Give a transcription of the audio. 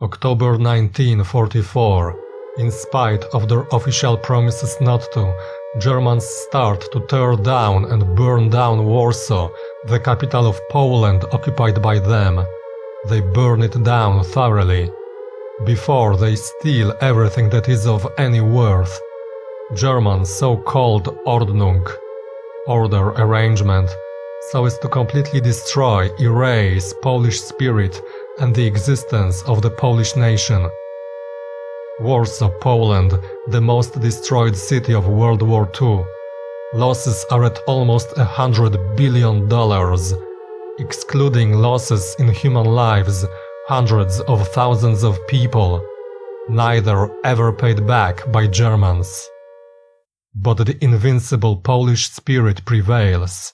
October 1944. In spite of their official promises not to, Germans start to tear down and burn down Warsaw, the capital of Poland occupied by them. They burn it down thoroughly. Before they steal everything that is of any worth. German so called Ordnung, order arrangement, so as to completely destroy, erase Polish spirit and the existence of the Polish nation. Warsaw, Poland, the most destroyed city of World War II. Losses are at almost a hundred billion dollars, excluding losses in human lives, hundreds of thousands of people, neither ever paid back by Germans. But the invincible Polish spirit prevails.